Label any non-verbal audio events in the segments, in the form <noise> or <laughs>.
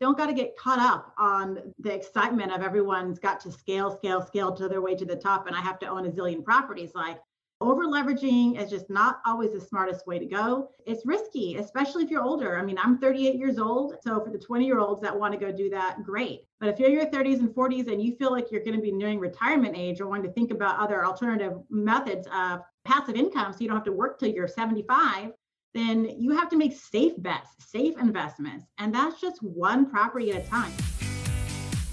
don't got to get caught up on the excitement of everyone's got to scale, scale, scale to their way to the top, and I have to own a zillion properties. Like over leveraging is just not always the smartest way to go. It's risky, especially if you're older. I mean, I'm 38 years old. So for the 20 year olds that want to go do that, great. But if you're in your 30s and 40s and you feel like you're going to be nearing retirement age or wanting to think about other alternative methods of passive income so you don't have to work till you're 75, then you have to make safe bets, safe investments. And that's just one property at a time.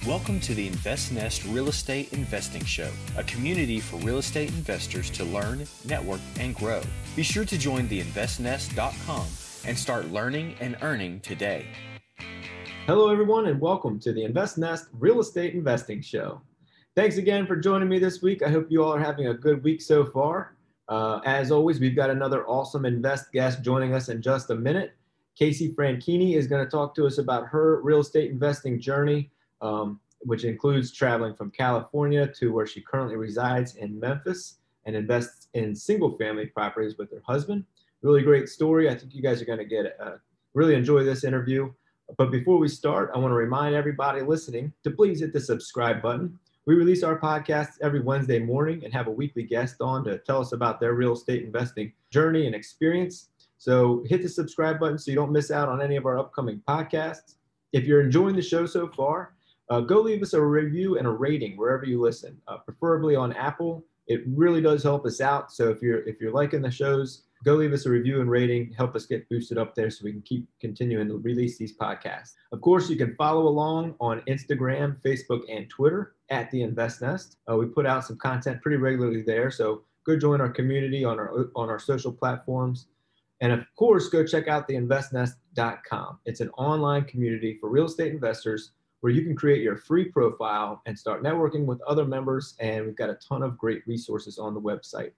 Welcome to the InvestNest Real Estate Investing Show, a community for real estate investors to learn, network, and grow. Be sure to join the investnest.com and start learning and earning today. Hello, everyone, and welcome to the InvestNest Real Estate Investing Show. Thanks again for joining me this week. I hope you all are having a good week so far. Uh, as always, we've got another awesome invest guest joining us in just a minute. Casey Franchini is going to talk to us about her real estate investing journey um, which includes traveling from California to where she currently resides in Memphis and invests in single family properties with her husband. Really great story. I think you guys are going to get uh, really enjoy this interview. But before we start, I want to remind everybody listening to please hit the subscribe button. We release our podcasts every Wednesday morning and have a weekly guest on to tell us about their real estate investing journey and experience. So hit the subscribe button so you don't miss out on any of our upcoming podcasts. If you're enjoying the show so far, uh, go leave us a review and a rating wherever you listen, uh, preferably on Apple. It really does help us out. So if you're if you're liking the shows, go leave us a review and rating. Help us get boosted up there so we can keep continuing to release these podcasts. Of course, you can follow along on Instagram, Facebook, and Twitter at the Invest Nest. Uh, we put out some content pretty regularly there, so go join our community on our on our social platforms. And of course, go check out the investnest.com. It's an online community for real estate investors where you can create your free profile and start networking with other members. And we've got a ton of great resources on the website.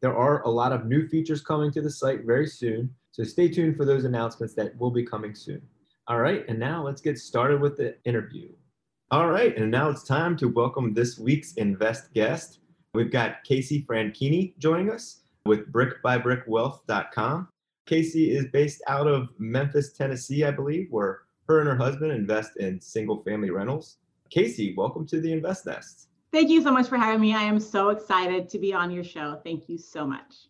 There are a lot of new features coming to the site very soon. So stay tuned for those announcements that will be coming soon. All right, and now let's get started with the interview. All right, and now it's time to welcome this week's Invest guest. We've got Casey Franchini joining us with brickbybrickwealth.com. Casey is based out of Memphis, Tennessee, I believe, where her and her husband invest in single family rentals. Casey, welcome to the Invest Nest. Thank you so much for having me. I am so excited to be on your show. Thank you so much.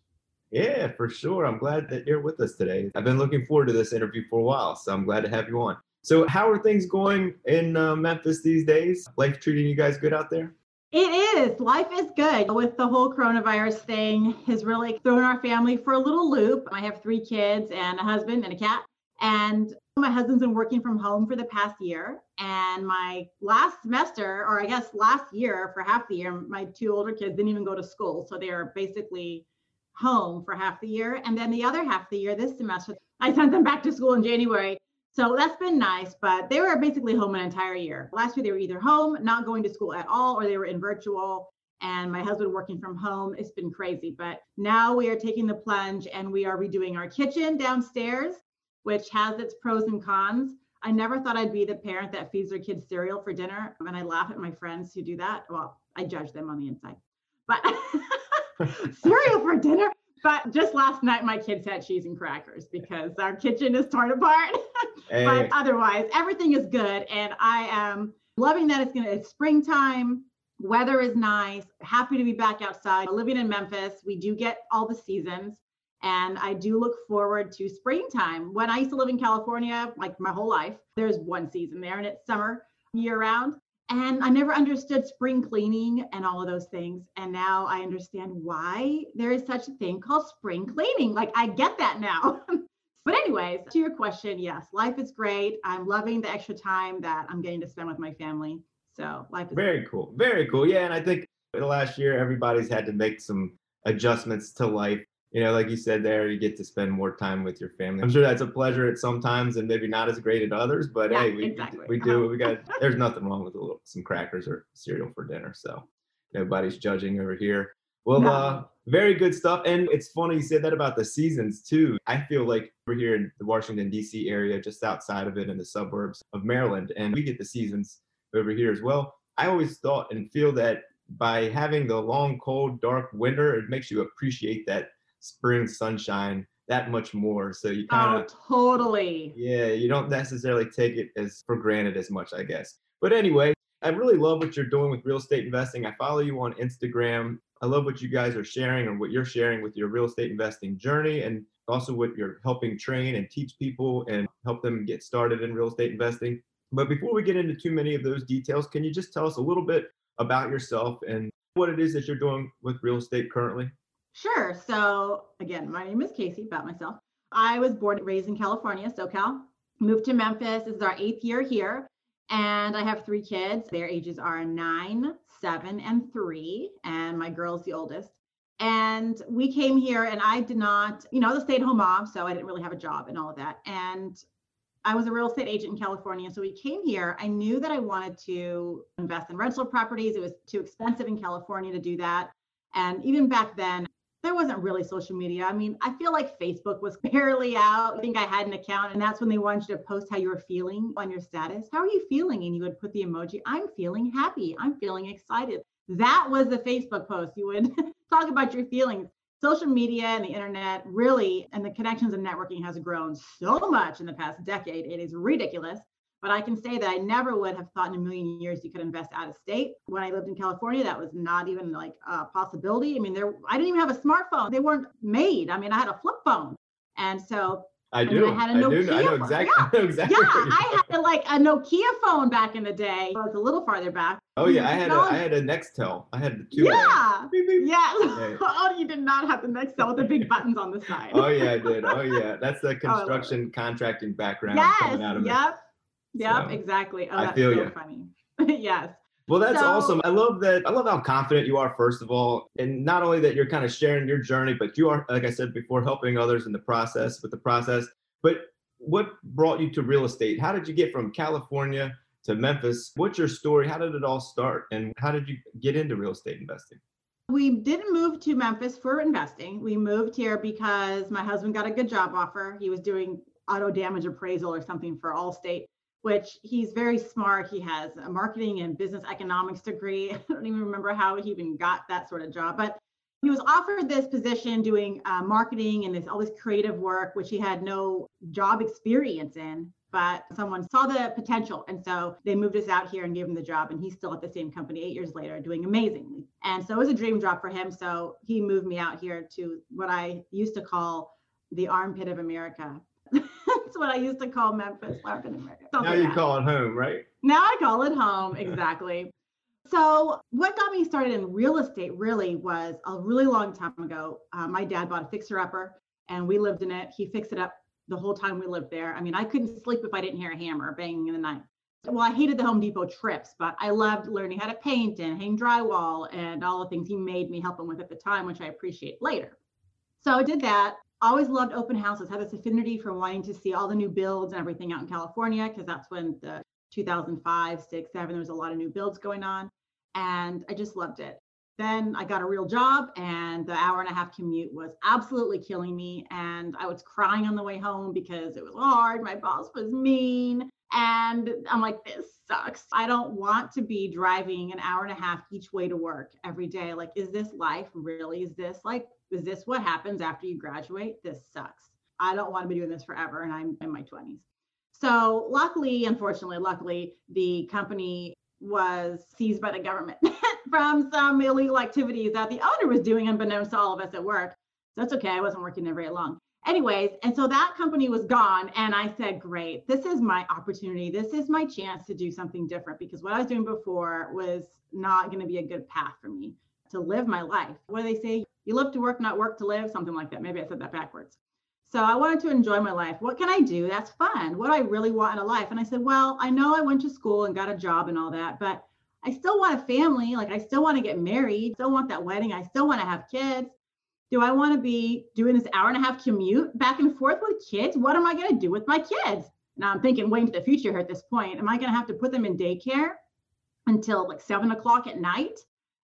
Yeah, for sure. I'm glad that you're with us today. I've been looking forward to this interview for a while, so I'm glad to have you on. So, how are things going in uh, Memphis these days? Life treating you guys good out there? It is. Life is good. With the whole coronavirus thing has really thrown our family for a little loop. I have three kids and a husband and a cat. And my husband's been working from home for the past year. And my last semester, or I guess last year for half the year, my two older kids didn't even go to school. So they are basically home for half the year. And then the other half the year, this semester, I sent them back to school in January. So that's been nice, but they were basically home an entire year. Last year, they were either home, not going to school at all, or they were in virtual. And my husband working from home. It's been crazy. But now we are taking the plunge and we are redoing our kitchen downstairs which has its pros and cons. I never thought I'd be the parent that feeds their kids cereal for dinner. And I laugh at my friends who do that. Well, I judge them on the inside. But <laughs> cereal for dinner. But just last night, my kids had cheese and crackers because our kitchen is torn apart. <laughs> Hey. but otherwise, everything is good. And I am loving that it's gonna it's springtime. Weather is nice. Happy to be back outside. Living in Memphis, we do get all the seasons. And I do look forward to springtime. When I used to live in California, like my whole life, there's one season there and it's summer year round. And I never understood spring cleaning and all of those things. And now I understand why there is such a thing called spring cleaning. Like I get that now. <laughs> but, anyways, to your question, yes, life is great. I'm loving the extra time that I'm getting to spend with my family. So, life is very great. cool. Very cool. Yeah. And I think the last year, everybody's had to make some adjustments to life you know, like you said there, you get to spend more time with your family. I'm sure that's a pleasure at some times and maybe not as great at others, but yeah, hey, we, exactly. we, do, we <laughs> got, there's nothing wrong with a little, some crackers or cereal for dinner. So nobody's judging over here. Well, no. uh, very good stuff. And it's funny you said that about the seasons too. I feel like we're here in the Washington, D.C. area, just outside of it in the suburbs of Maryland, and we get the seasons over here as well. I always thought and feel that by having the long, cold, dark winter, it makes you appreciate that spring sunshine that much more. So you kind oh, of oh, totally. Yeah, you don't necessarily take it as for granted as much, I guess. But anyway, I really love what you're doing with real estate investing. I follow you on Instagram. I love what you guys are sharing and what you're sharing with your real estate investing journey and also what you're helping train and teach people and help them get started in real estate investing. But before we get into too many of those details, can you just tell us a little bit about yourself and what it is that you're doing with real estate currently? Sure. So, again, my name is Casey, about myself. I was born and raised in California, SoCal. Moved to Memphis. This is our eighth year here. And I have three kids. Their ages are nine, seven, and three. And my girl's the oldest. And we came here, and I did not, you know, I was a stay at home mom, so I didn't really have a job and all of that. And I was a real estate agent in California. So we came here. I knew that I wanted to invest in rental properties. It was too expensive in California to do that. And even back then, there wasn't really social media. I mean, I feel like Facebook was <laughs> barely out. I think I had an account, and that's when they wanted you to post how you were feeling on your status. How are you feeling? And you would put the emoji, I'm feeling happy. I'm feeling excited. That was the Facebook post. You would <laughs> talk about your feelings. Social media and the internet really, and the connections and networking has grown so much in the past decade. It is ridiculous. But I can say that I never would have thought in a million years you could invest out of state. When I lived in California, that was not even like a possibility. I mean, there I didn't even have a smartphone. They weren't made. I mean, I had a flip phone. And so I do. I, had a Nokia I do. <laughs> I know exactly. Yeah, I know exactly yeah I had like a Nokia phone back in the day. Well, it's a little farther back. Oh yeah, I had a, I had a Nextel. I had two. Yeah. Yeah. <laughs> oh, you did not have the Nextel with the big buttons on the side. oh yeah, I did. Oh yeah, that's the <laughs> oh, construction oh, contracting background yes, coming out of yep. it. Yep, so, exactly. Oh, I feel so you. funny. <laughs> yes. Well, that's so, awesome. I love that. I love how confident you are, first of all. And not only that you're kind of sharing your journey, but you are, like I said before, helping others in the process with the process. But what brought you to real estate? How did you get from California to Memphis? What's your story? How did it all start? And how did you get into real estate investing? We didn't move to Memphis for investing. We moved here because my husband got a good job offer. He was doing auto damage appraisal or something for Allstate which he's very smart. He has a marketing and business economics degree. <laughs> I don't even remember how he even got that sort of job, but he was offered this position doing uh, marketing and this all this creative work, which he had no job experience in. But someone saw the potential, and so they moved us out here and gave him the job. And he's still at the same company eight years later, doing amazingly. And so it was a dream job for him. So he moved me out here to what I used to call the armpit of America that's what I used to call Memphis, Larkin, America. Now you call it home, right? Now I call it home, exactly. so, what got me started in real estate really was a really long time ago. Uh, my dad bought a fixer upper and we lived in it. He fixed it up the whole time we lived there. I mean, I couldn't sleep if I didn't hear a hammer banging in the night. Well, I hated the Home Depot trips, but I loved learning how to paint and hang drywall and all the things he made me help him with at the time, which I appreciate later. So I did that always loved open houses, had this affinity for wanting to see all the new builds and everything out in California, because that's when the 2005, 6, 7, there was a lot of new builds going on. And I just loved it. Then I got a real job, and the hour and a half commute was absolutely killing me. And I was crying on the way home because it was hard. My boss was mean. And I'm like, this sucks. I don't want to be driving an hour and a half each way to work every day. Like, is this life really? Is this like is this what happens after you graduate? This sucks. I don't want to be doing this forever. And I'm in my 20s. So, luckily, unfortunately, luckily, the company was seized by the government <laughs> from some illegal activities that the owner was doing, unbeknownst to all of us at work. So, that's okay. I wasn't working there very long. Anyways, and so that company was gone. And I said, great, this is my opportunity. This is my chance to do something different because what I was doing before was not going to be a good path for me to live my life. What do they say? You live to work, not work to live, something like that. Maybe I said that backwards. So I wanted to enjoy my life. What can I do? That's fun. What do I really want in a life? And I said, well, I know I went to school and got a job and all that, but I still want a family. Like I still want to get married, still want that wedding. I still want to have kids. Do I want to be doing this hour and a half commute back and forth with kids? What am I going to do with my kids? Now I'm thinking way into the future here at this point. Am I going to have to put them in daycare until like seven o'clock at night?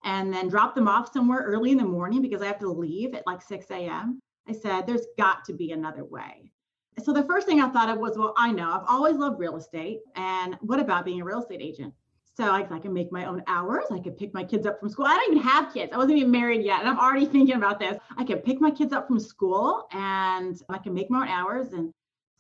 And then drop them off somewhere early in the morning because I have to leave at like 6 a.m. I said, there's got to be another way. So the first thing I thought of was, well, I know I've always loved real estate. And what about being a real estate agent? So I, I can make my own hours. I could pick my kids up from school. I don't even have kids. I wasn't even married yet. And I'm already <laughs> thinking about this. I can pick my kids up from school and I can make my own hours. And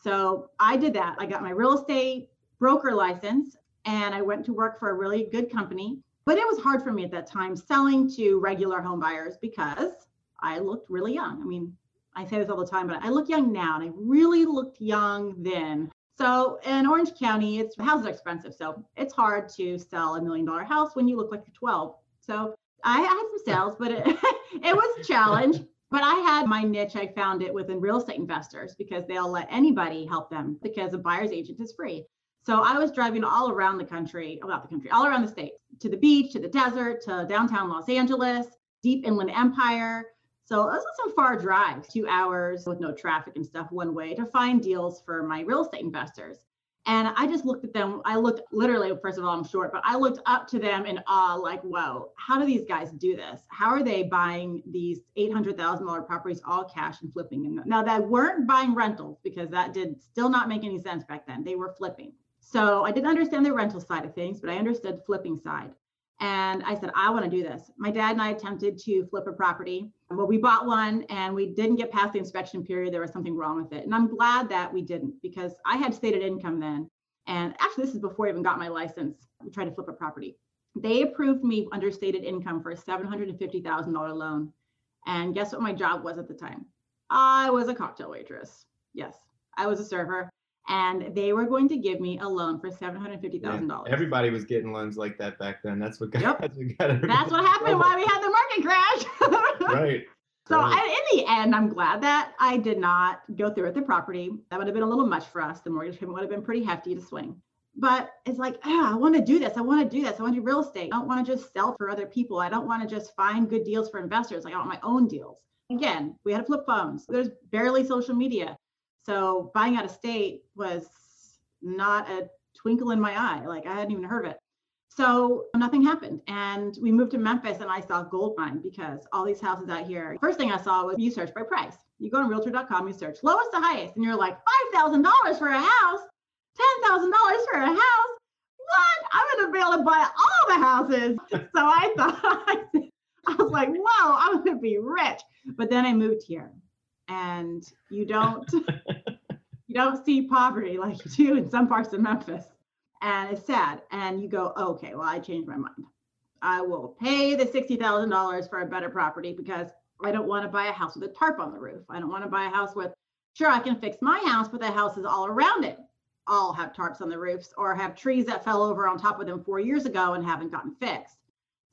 so I did that. I got my real estate broker license and I went to work for a really good company. But it was hard for me at that time selling to regular home buyers because I looked really young. I mean, I say this all the time, but I look young now and I really looked young then. So in Orange County, it's houses are expensive. So it's hard to sell a million dollar house when you look like you're 12. So I had some sales, but it, <laughs> it was a challenge. But I had my niche, I found it within real estate investors because they'll let anybody help them because a buyer's agent is free. So I was driving all around the country, about the country, all around the state, to the beach, to the desert, to downtown Los Angeles, deep inland empire, so those are some far drives, two hours with no traffic and stuff one way to find deals for my real estate investors. And I just looked at them. I looked literally, first of all, I'm short, but I looked up to them in awe, like, whoa, how do these guys do this? How are they buying these $800,000 properties all cash and flipping them? Now, they weren't buying rentals because that did still not make any sense back then. They were flipping. So I didn't understand the rental side of things, but I understood the flipping side. And I said, I want to do this. My dad and I attempted to flip a property. Well, we bought one and we didn't get past the inspection period. There was something wrong with it. And I'm glad that we didn't because I had stated income then. And actually, this is before I even got my license. We tried to flip a property. They approved me under stated income for a $750,000 loan. And guess what my job was at the time? I was a cocktail waitress. Yes, I was a server and they were going to give me a loan for seven hundred fifty thousand Yeah, dollars. Everybody was getting loans like that back then. That's what got. Yep. That's what, got That's what happened why we had the market crash. <laughs> right. So right. I, in the end, I'm glad that I did not go through with the property. That would have been a little much for us. The mortgage payment would have been pretty hefty to swing. But it's like, ah, I want to do this. I want to do this. I want to do real estate. I don't want to just sell for other people. I don't want to just find good deals for investors. Like I want my own deals. Again, we had flip phones. There's barely social media. So buying out of state was not a twinkle in my eye. Like I hadn't even heard of it. So nothing happened. And we moved to Memphis and I saw gold mine because all these houses out here, first thing I saw was you search by price. You go on realtor.com, you search lowest to highest, and you're like $5,000 for a house, $10,000 for a house. What? I'm going to be able to buy all the houses. So I <laughs> thought, I was like, whoa, I'm going to be rich. But then I moved here and you don't, <laughs> you don't see poverty like you do in some parts of Memphis and it's sad. And you go, okay, well, I changed my mind. I will pay the $60,000 for a better property because I don't want to buy a house with a tarp on the roof. I don't want to buy a house with, sure, I can fix my house, but the houses all around it all have tarps on the roofs or have trees that fell over on top of them four years ago and haven't gotten fixed.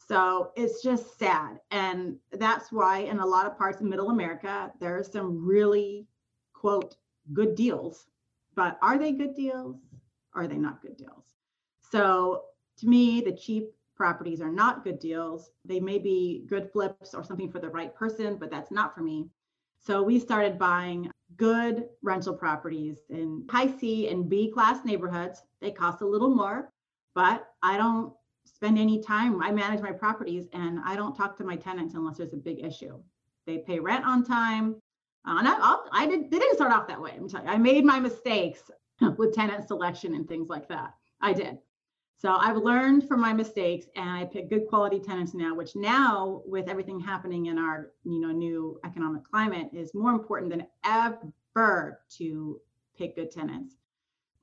So it's just sad. And that's why in a lot of parts of middle America, there are some really, quote, good deals. But are they good deals? are they not good deals? So to me, the cheap properties are not good deals. They may be good flips or something for the right person, but that's not for me. So we started buying good rental properties in high C and B class neighborhoods. They cost a little more, but I don't spend any time. I manage my properties and I don't talk to my tenants unless there's a big issue. They pay rent on time. Uh, and I, I'll, I did, they didn't start off that way. I'm telling you, I made my mistakes <laughs> with tenant selection and things like that. I did. So I've learned from my mistakes and I pick good quality tenants now, which now with everything happening in our, you know, new economic climate is more important than ever to pick good tenants.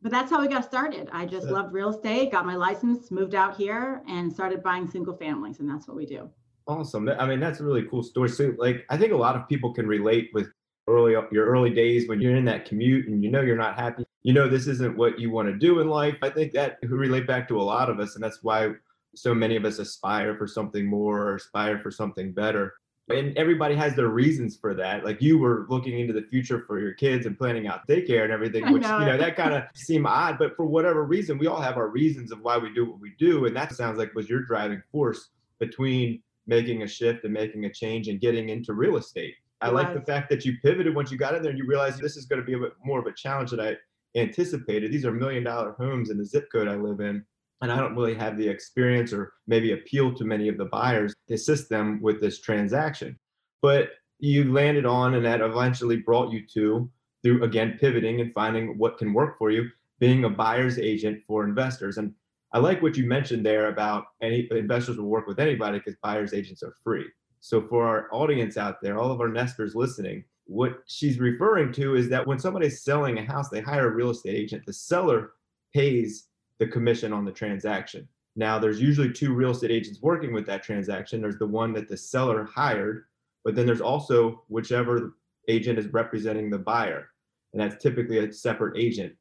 But that's how we got started. I just loved real estate, got my license, moved out here and started buying single families and that's what we do. Awesome. I mean, that's a really cool story. So like I think a lot of people can relate with early your early days when you're in that commute and you know you're not happy you know this isn't what you want to do in life i think that relate back to a lot of us and that's why so many of us aspire for something more or aspire for something better and everybody has their reasons for that like you were looking into the future for your kids and planning out daycare and everything which know. you know that kind of seem odd but for whatever reason we all have our reasons of why we do what we do and that sounds like was your driving force between making a shift and making a change and getting into real estate I like the fact that you pivoted once you got in there and you realized this is going to be a bit more of a challenge that I anticipated. These are million dollar homes in the zip code I live in. And I don't really have the experience or maybe appeal to many of the buyers to assist them with this transaction. But you landed on, and that eventually brought you to, through again pivoting and finding what can work for you, being a buyer's agent for investors. And I like what you mentioned there about any investors will work with anybody because buyers agents are free. So for our audience out there, all of our nesters listening, what she's referring to is that when somebody's selling a house, they hire a real estate agent. The seller pays the commission on the transaction. Now, there's usually two real estate agents working with that transaction. There's the one that the seller hired, but then there's also whichever agent is representing the buyer. And that's typically a separate agent.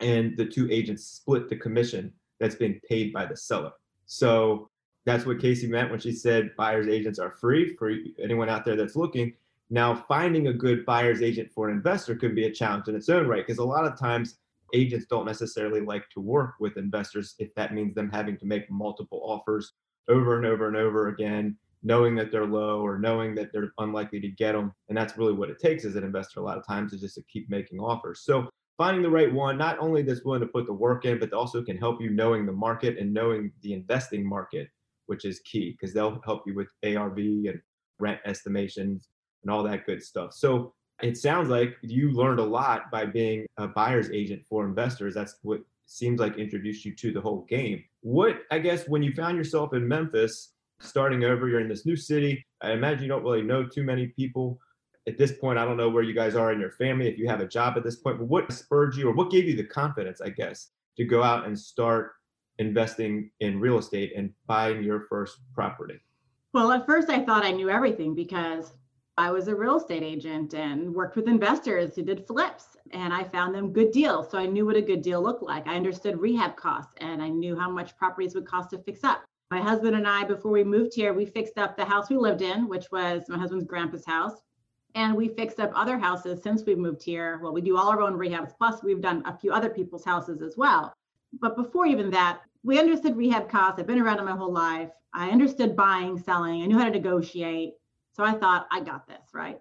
And the two agents split the commission that's being paid by the seller. So that's what Casey meant when she said buyer's agents are free for anyone out there that's looking. Now, finding a good buyer's agent for an investor could be a challenge in its own right because a lot of times agents don't necessarily like to work with investors if that means them having to make multiple offers over and over and over again, knowing that they're low or knowing that they're unlikely to get them. And that's really what it takes as an investor a lot of times is just to keep making offers. So finding the right one, not only that's willing to put the work in, but also can help you knowing the market and knowing the investing market, which is key because they'll help you with ARV and rent estimations and all that good stuff. So it sounds like you learned a lot by being a buyer's agent for investors. That's what seems like introduced you to the whole game. What, I guess, when you found yourself in Memphis, starting over, you're in this new city. I imagine you don't really know too many people. At this point, I don't know where you guys are in your family, if you have a job at this point, but what spurred you or what gave you the confidence, I guess, to go out and start investing in real estate and buying your first property? Well, at first I thought I knew everything because I was a real estate agent and worked with investors who did flips and I found them good deals. So I knew what a good deal looked like. I understood rehab costs and I knew how much properties would cost to fix up. My husband and I, before we moved here, we fixed up the house we lived in, which was my husband's grandpa's house. And we fixed up other houses since we've moved here. Well, we do all our own rehabs, plus we've done a few other people's houses as well. But before even that, we understood rehab costs. I've been around it my whole life. I understood buying, selling. I knew how to negotiate. So I thought, I got this, right?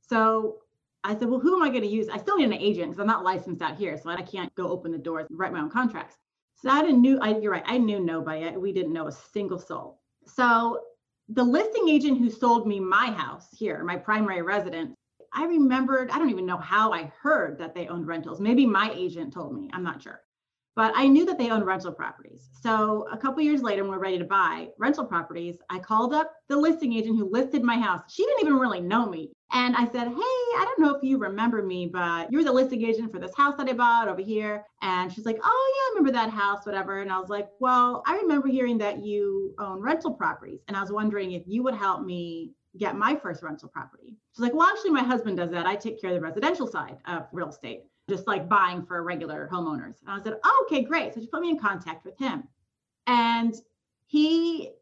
So I said, well, who am I going to use? I still need an agent because I'm not licensed out here. So I can't go open the doors and write my own contracts. So I didn't knew, I, you're right, I knew nobody. We didn't know a single soul. So the listing agent who sold me my house here, my primary residence, I remembered, I don't even know how I heard that they owned rentals. Maybe my agent told me, I'm not sure but I knew that they owned rental properties. So a couple years later, when we are ready to buy rental properties, I called up the listing agent who listed my house. She didn't even really know me. And I said, Hey, I don't know if you remember me, but you're the listing agent for this house that I bought over here. And she's like, Oh, yeah, I remember that house, whatever. And I was like, Well, I remember hearing that you own rental properties. And I was wondering if you would help me get my first rental property. She's like, Well, actually, my husband does that. I take care of the residential side of real estate just like buying for regular homeowners. And I said, oh, okay, great. So she put me in contact with him. And he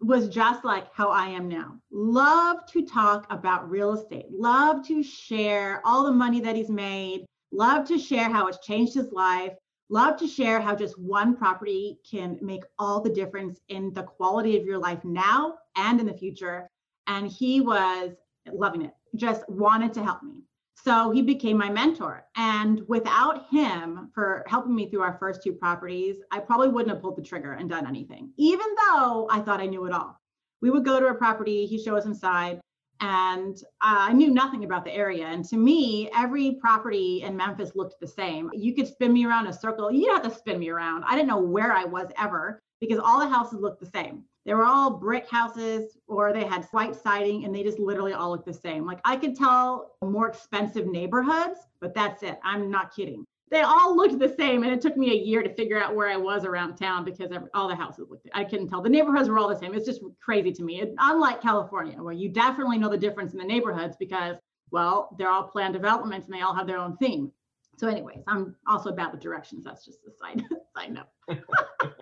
was just like how I am now. Love to talk about real estate, love to share all the money that he's made, love to share how it's changed his life, love to share how just one property can make all the difference in the quality of your life now and in the future. And he was loving it, just wanted to help me. So he became my mentor. And without him for helping me through our first two properties, I probably wouldn't have pulled the trigger and done anything, even though I thought I knew it all. We would go to a property, he'd show us inside, and uh, I knew nothing about the area. And to me, every property in Memphis looked the same. You could spin me around a circle. You have to spin me around. I didn't know where I was ever because all the houses looked the same. They were all brick houses or they had white siding and they just literally all looked the same. Like I could tell more expensive neighborhoods, but that's it. I'm not kidding. They all looked the same and it took me a year to figure out where I was around town because all the houses looked I couldn't tell. The neighborhoods were all the same. It's just crazy to me. It, unlike California where you definitely know the difference in the neighborhoods because well, they're all planned developments and they all have their own theme. So anyways, I'm also bad with directions. That's just a side <laughs> side note. <laughs>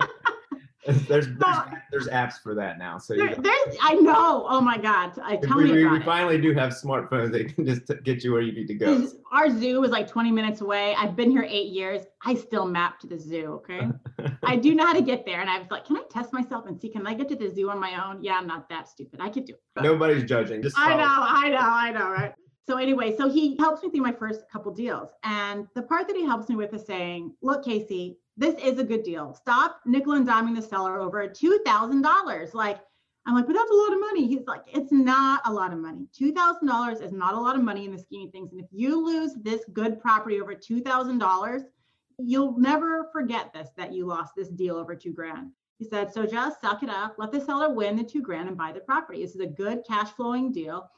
there's, there's, there's apps for that now. So there, there's I know. Oh my God! I tell we, me we, about we it. finally do have smartphones that can just get you where you need to go. Our zoo is like 20 minutes away. I've been here eight years. I still map to the zoo. Okay, I do know how to get there, and I was like, can I test myself and see can I get to the zoo on my own? Yeah, I'm not that stupid. I could do it. Nobody's judging. Just I know, I know, I know, right? So anyway, so he helps me through my first couple deals. And the part that he helps me with is saying, look, Casey, this is a good deal. Stop nickel and diming the seller over $2,000. Like, I'm like, but that's a lot of money. He's like, it's not a lot of money. $2,000 is not a lot of money in the scheme of things. And if you lose this good property over $2,000, You'll never forget this that you lost this deal over two grand. He said, So just suck it up, let the seller win the two grand and buy the property. This is a good cash flowing deal.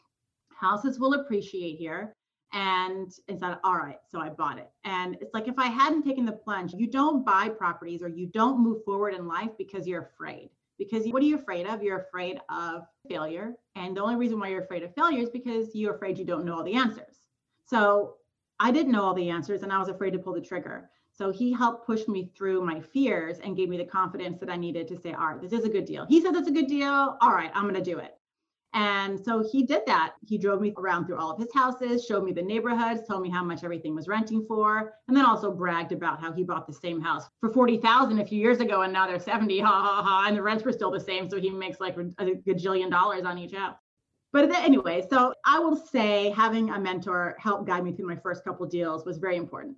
Houses will appreciate here. And it's said, all right, so I bought it. And it's like if I hadn't taken the plunge, you don't buy properties or you don't move forward in life because you're afraid. Because what are you afraid of? You're afraid of failure. And the only reason why you're afraid of failure is because you're afraid you don't know all the answers. So I didn't know all the answers and I was afraid to pull the trigger. So he helped push me through my fears and gave me the confidence that I needed to say, all right, this is a good deal. He says it's a good deal. All right, I'm going to do it. And so he did that. He drove me around through all of his houses, showed me the neighborhoods, told me how much everything was renting for, and then also bragged about how he bought the same house for 40,000 a few years ago and now they're 70, ha ha ha, and the rents were still the same, so he makes like a gajillion dollars on each house. But anyway, so I will say having a mentor help guide me through my first couple deals was very important.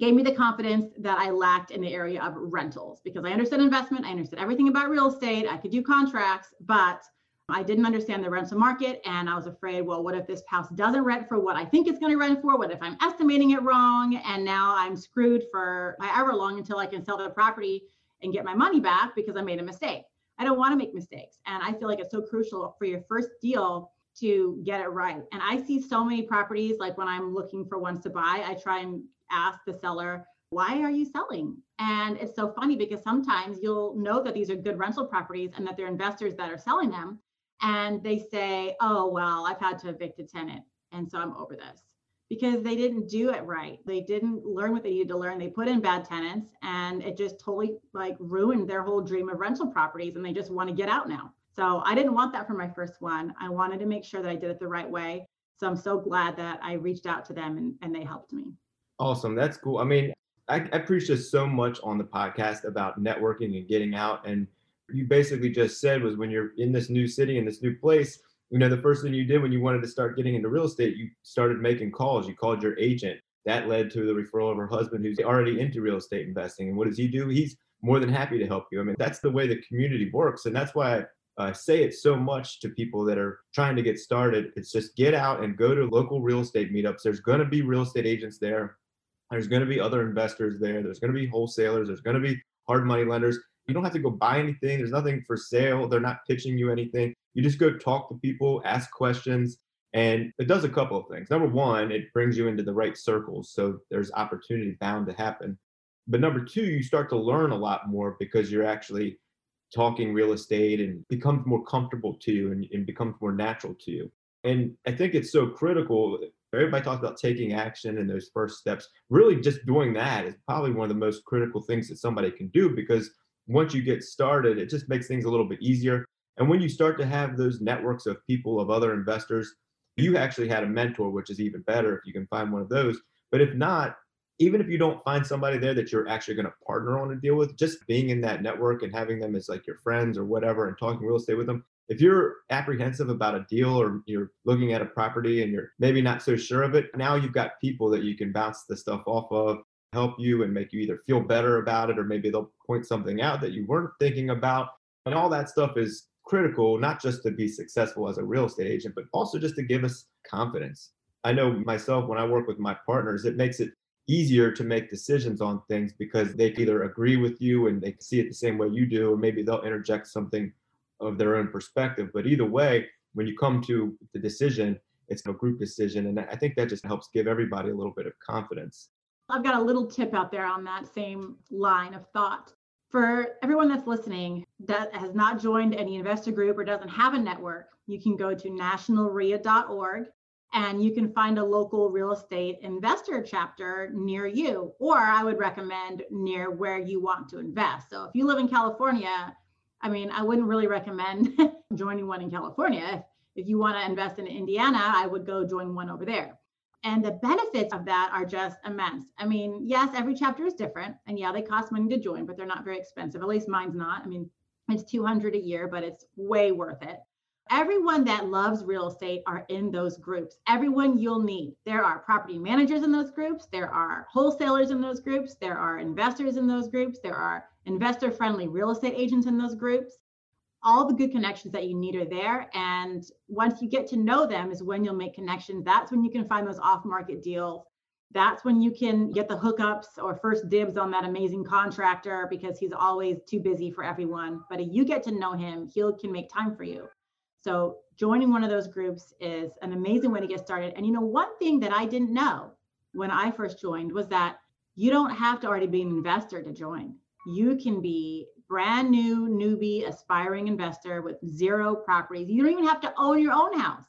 Gave me the confidence that I lacked in the area of rentals because I understood investment, I understood everything about real estate, I could do contracts, but I didn't understand the rental market and I was afraid, well, what if this house doesn't rent for what I think it's going to rent for? What if I'm estimating it wrong? And now I'm screwed for however long until I can sell the property and get my money back because I made a mistake. I don't want to make mistakes. And I feel like it's so crucial for your first deal to get it right. And I see so many properties, like when I'm looking for ones to buy, I try and ask the seller, why are you selling? And it's so funny because sometimes you'll know that these are good rental properties and that they're investors that are selling them and they say, oh, well, I've had to evict a tenant. And so I'm over this because they didn't do it right. They didn't learn what they needed to learn. They put in bad tenants and it just totally like ruined their whole dream of rental properties and they just want to get out now. So I didn't want that for my first one. I wanted to make sure that I did it the right way. So I'm so glad that I reached out to them and, and they helped me. Awesome. That's cool. I mean, I, I preach this so much on the podcast about networking and getting out. And you basically just said was when you're in this new city in this new place you know the first thing you did when you wanted to start getting into real estate you started making calls you called your agent that led to the referral of her husband who's already into real estate investing and what does he do he's more than happy to help you i mean that's the way the community works and that's why I say it so much to people that are trying to get started. It's just get out and go to local real estate meetups. There's going to be real estate agents there. There's going to be other investors there. There's going to be wholesalers. There's going to be hard money lenders. You don't have to go buy anything. There's nothing for sale. They're not pitching you anything. You just go talk to people, ask questions, and it does a couple of things. Number one, it brings you into the right circles. So there's opportunity bound to happen. But number two, you start to learn a lot more because you're actually talking real estate and becomes more comfortable to you and, and becomes more natural to you. And I think it's so critical. Everybody talks about taking action and those first steps. Really, just doing that is probably one of the most critical things that somebody can do because once you get started, it just makes things a little bit easier. And when you start to have those networks of people, of other investors, you actually had a mentor, which is even better if you can find one of those. But if not, even if you don't find somebody there that you're actually going to partner on a deal with, just being in that network and having them as like your friends or whatever and talking real estate with them. If you're apprehensive about a deal or you're looking at a property and you're maybe not so sure of it, now you've got people that you can bounce the stuff off of help you and make you either feel better about it or maybe they'll point something out that you weren't thinking about. And all that stuff is critical, not just to be successful as a real estate agent, but also just to give us confidence. I know myself, when I work with my partners, it makes it easier to make decisions on things because they either agree with you and they see it the same way you do, or maybe they'll interject something of their own perspective. But either way, when you come to the decision, it's a group decision. And I think that just helps give everybody a little bit of confidence. I've got a little tip out there on that same line of thought. For everyone that's listening that has not joined any investor group or doesn't have a network, you can go to nationalreia.org and you can find a local real estate investor chapter near you. Or I would recommend near where you want to invest. So if you live in California, I mean, I wouldn't really recommend <laughs> joining one in California. If you want to invest in Indiana, I would go join one over there. And the benefits of that are just immense. I mean, yes, every chapter is different. And yeah, they cost money to join, but they're not very expensive. At least mine's not. I mean, it's 200 a year, but it's way worth it. Everyone that loves real estate are in those groups. Everyone you'll need. There are property managers in those groups. There are wholesalers in those groups. There are investors in those groups. There are investor friendly real estate agents in those groups all the good connections that you need are there. And once you get to know them, is when you'll make connections. That's when you can find those off market deals that's when you can get the hookups or first dibs on that amazing contractor because he's always too busy for everyone. But if you get to know him, he can make time for you. So joining one of those groups is an amazing way to get started. And you know, one thing that I didn't know when I first joined was that you don't have to already be an investor to join. You can be brand new newbie aspiring investor with zero properties. You don't even have to own your own house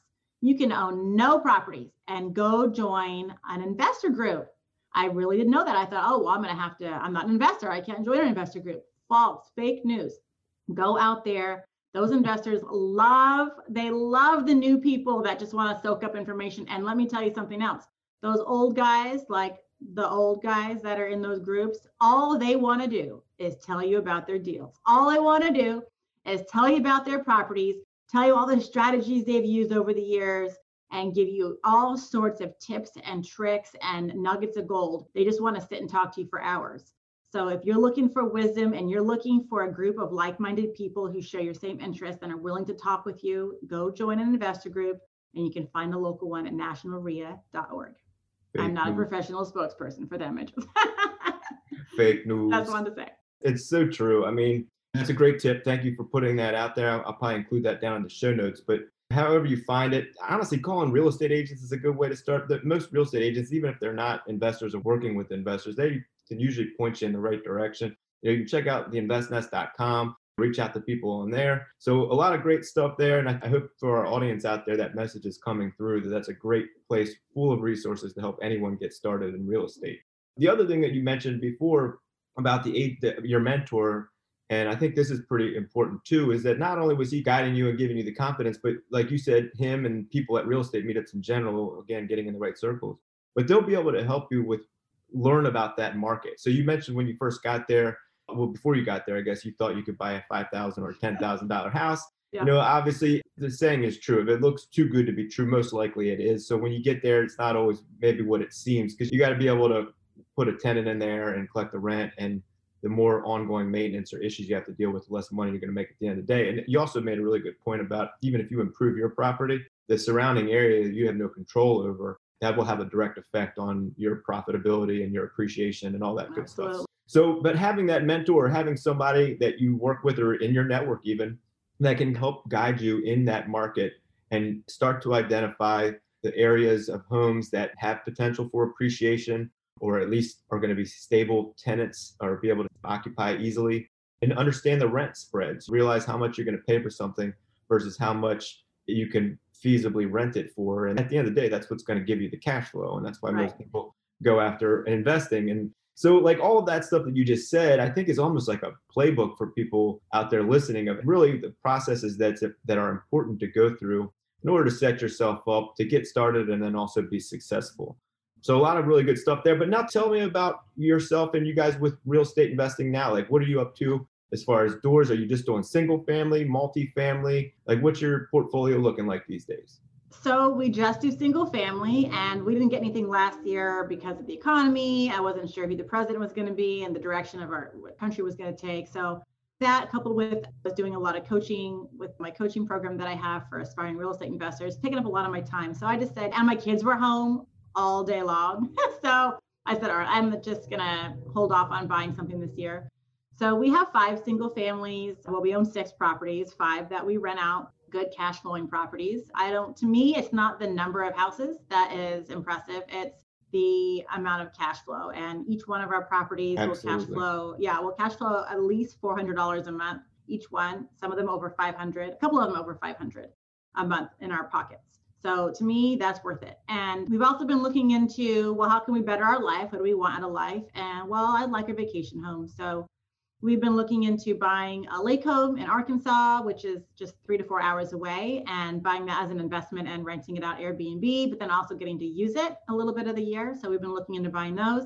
you can own no properties and go join an investor group. I really didn't know that. I thought, oh, well, I'm going to have to, I'm not an investor. I can't join an investor group. False, fake news. Go out there. Those investors love, they love the new people that just want to soak up information. And let me tell you something else. Those old guys, like the old guys that are in those groups, all they want to do is tell you about their deals. All I want to do is tell you about their properties tell you all the strategies they've used over the years and give you all sorts of tips and tricks and nuggets of gold. They just want to sit and talk to you for hours. So if you're looking for wisdom and you're looking for a group of like-minded people who share your same interests and are willing to talk with you, go join an investor group and you can find a local one at nationalreia.org. I'm not news. a professional spokesperson for them. <laughs> Fake news. That's one to say. It's so true. I mean, that's a great tip. Thank you for putting that out there. I'll, I'll probably include that down in the show notes. But however you find it, honestly, calling real estate agents is a good way to start. The, most real estate agents, even if they're not investors or working with investors, they can usually point you in the right direction. You, know, you can check out theinvestnest.com, reach out to people on there. So a lot of great stuff there. And I, I hope for our audience out there, that message is coming through, that that's a great place full of resources to help anyone get started in real estate. The other thing that you mentioned before about the eight, the, your mentor, and I think this is pretty important too, is that not only was he guiding you and giving you the confidence, but like you said, him and people at real estate meetups in general, again, getting in the right circles, but they'll be able to help you with learn about that market. So you mentioned when you first got there, well, before you got there, I guess you thought you could buy a five thousand or ten thousand dollar house. Yeah. You know, obviously the saying is true. If it looks too good to be true, most likely it is. So when you get there, it's not always maybe what it seems because you got to be able to put a tenant in there and collect the rent and the more ongoing maintenance or issues you have to deal with, the less money you're going to make at the end of the day. And you also made a really good point about even if you improve your property, the surrounding area you have no control over, that will have a direct effect on your profitability and your appreciation and all that good Absolutely. stuff. So, but having that mentor, having somebody that you work with or in your network even that can help guide you in that market and start to identify the areas of homes that have potential for appreciation or at least are going to be stable tenants or be able to occupy easily and understand the rent spreads. Realize how much you're going to pay for something versus how much you can feasibly rent it for. And at the end of the day that's what's going to give you the cash flow. And that's why right. most people go after investing. And so like all of that stuff that you just said i think is almost like a playbook for people out there listening of really the processes that that are important to go through in order to set yourself up to get started and then also be successful so a lot of really good stuff there. But now tell me about yourself and you guys with real estate investing now. Like, what are you up to as far as doors? Are you just doing single family, multi-family? Like, what's your portfolio looking like these days? So we just do single family, and we didn't get anything last year because of the economy. I wasn't sure who the president was going to be and the direction of our country was going to take. So that coupled with I was doing a lot of coaching with my coaching program that I have for aspiring real estate investors, taking up a lot of my time. So I just said, and my kids were home all day long. <laughs> so I said, all right, I'm just going to hold off on buying something this year. So we have five single families. Well, we own six properties, five that we rent out, good cash flowing properties. I don't, to me, it's not the number of houses that is impressive. It's the amount of cash flow. And each one of our properties Absolutely. will cash flow, yeah, will cash flow at least $400 a month each one. Some of them over 500, a couple of them over 500 a month in our pockets. So to me, that's worth it. And we've also been looking into, well, how can we better our life? What do we want out of life? And well, I'd like a vacation home. So we've been looking into buying a lake home in Arkansas, which is just three to four hours away, and buying that as an investment and renting it out Airbnb, but then also getting to use it a little bit of the year. So we've been looking into buying those.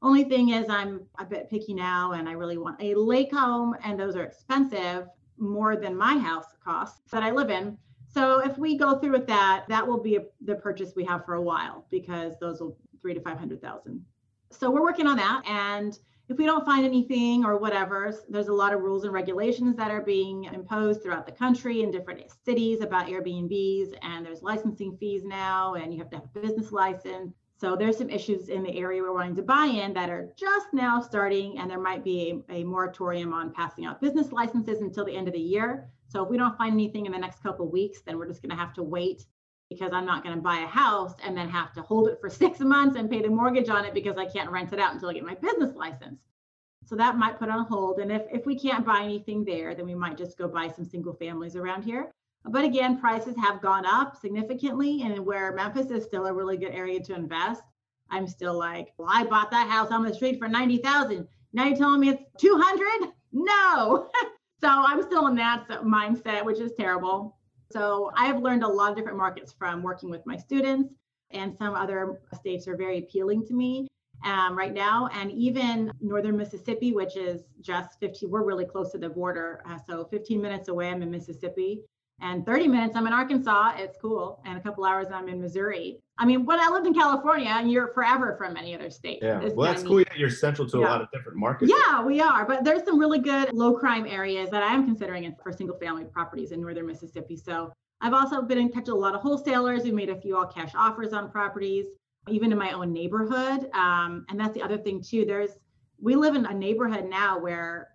Only thing is, I'm a bit picky now, and I really want a lake home, and those are expensive more than my house costs that I live in. So if we go through with that, that will be a, the purchase we have for a while because those will three to 500,000. So we're working on that. And if we don't find anything or whatever, there's a lot of rules and regulations that are being imposed throughout the country in different cities about Airbnbs. And there's licensing fees now, and you have to have a business license. So there's some issues in the area we're wanting to buy in that are just now starting, and there might be a, a moratorium on passing out business licenses until the end of the year. So if we don't find anything in the next couple weeks, then we're just going to have to wait because I'm not going to buy a house and then have to hold it for <laughs> six months and pay the mortgage on it because I can't rent it out until I get my business license. So that might put on hold. And if, if we can't buy anything there, then we might just go buy some single families around here. But again, prices have gone up significantly, and where Memphis is still a really good area to invest, I'm still like, well, I bought that house on the street for 90,000. Now you're telling me it's 200? No. <laughs> so I'm still in that mindset, which is terrible. So I've learned a lot of different markets from working with my students, and some other states are very appealing to me um, right now. And even northern Mississippi, which is just 15, we're really close to the border. Uh, so 15 minutes away, I'm in Mississippi and 30 minutes i'm in arkansas it's cool and a couple hours i'm in missouri i mean when i lived in california and you're forever from any other state yeah. well that's cool. You're central to yeah. a lot of different markets. Yeah we are. But there's some really good low crime areas that i am considering for single family properties in northern mississippi. So i've also been in touch with a lot of wholesalers. Who made a few all cash offers on properties even in my own neighborhood. Um, and that's the other thing too. There's we live in a neighborhood now where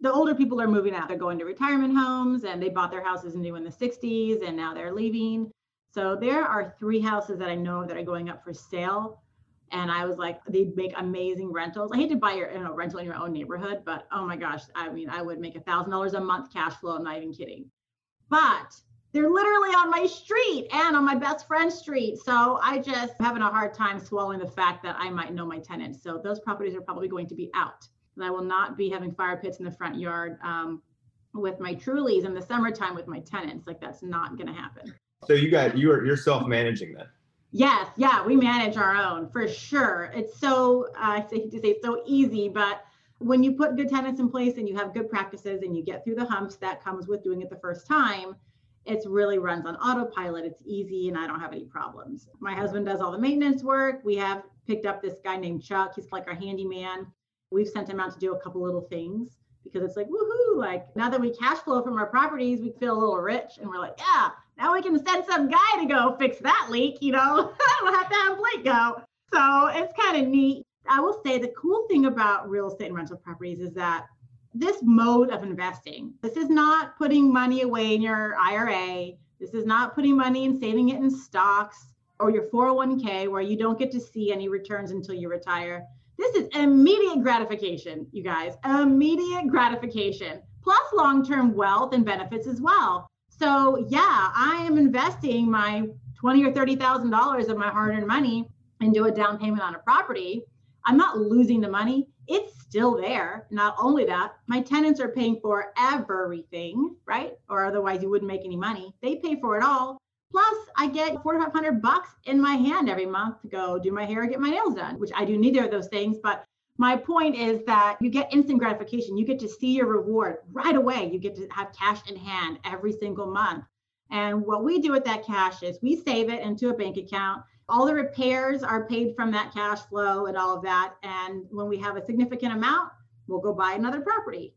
the older people are moving out. They're going to retirement homes and they bought their houses new in the 60s and now they're leaving. So there are three houses that I know that are going up for sale. And I was like, they'd make amazing rentals. I hate to buy your you know, rental in your own neighborhood, but oh my gosh, I mean, I would make a thousand dollars a month cash flow. I'm not even kidding. But they're literally on my street and on my best friend's street. So I just having a hard time swallowing the fact that I might know my tenants. So those properties are probably going to be out. And I will not be having fire pits in the front yard um, with my Trulies in the summertime with my tenants. Like that's not going to happen. So you got you are you're self managing that. Yes, yeah, we manage our own for sure. It's so uh, I say to say so easy, but when you put good tenants in place and you have good practices and you get through the humps that comes with doing it the first time, it really runs on autopilot. It's easy and I don't have any problems. My husband does all the maintenance work. We have picked up this guy named Chuck. He's like our handyman we've sent him out to do a couple little things because it's like woohoo like now that we cash flow from our properties we feel a little rich and we're like yeah now we can send some guy to go fix that leak you know? <laughs> We'll have to have blake go. So it's kind of neat. I will say the cool thing about real estate and rental properties is that this mode of investing this is not putting money away in your ira this is not putting money and saving it in stocks or your 401k where you don't get to see any returns until you retire. This is immediate gratification, you guys, immediate gratification, plus long term wealth and benefits as well. So, yeah, I am investing my twenty or thirty thousand dollars of my hard-earned money into a down payment on a property. I'm not losing the money; it's still there. Not only that, my tenants are paying for everything, right? Or otherwise, you wouldn't make any money. They pay for it all. Plus, I get 4,500 bucks in my hand every month to go do my hair, get my nails done, which I do neither of those things. But my point is that you get instant gratification. You get to see your reward right away. You get to have cash in hand every single month. And what we do with that cash is we save it into a bank account. All the repairs are paid from that cash flow and all of that. And when we have a significant amount, we'll go buy another property.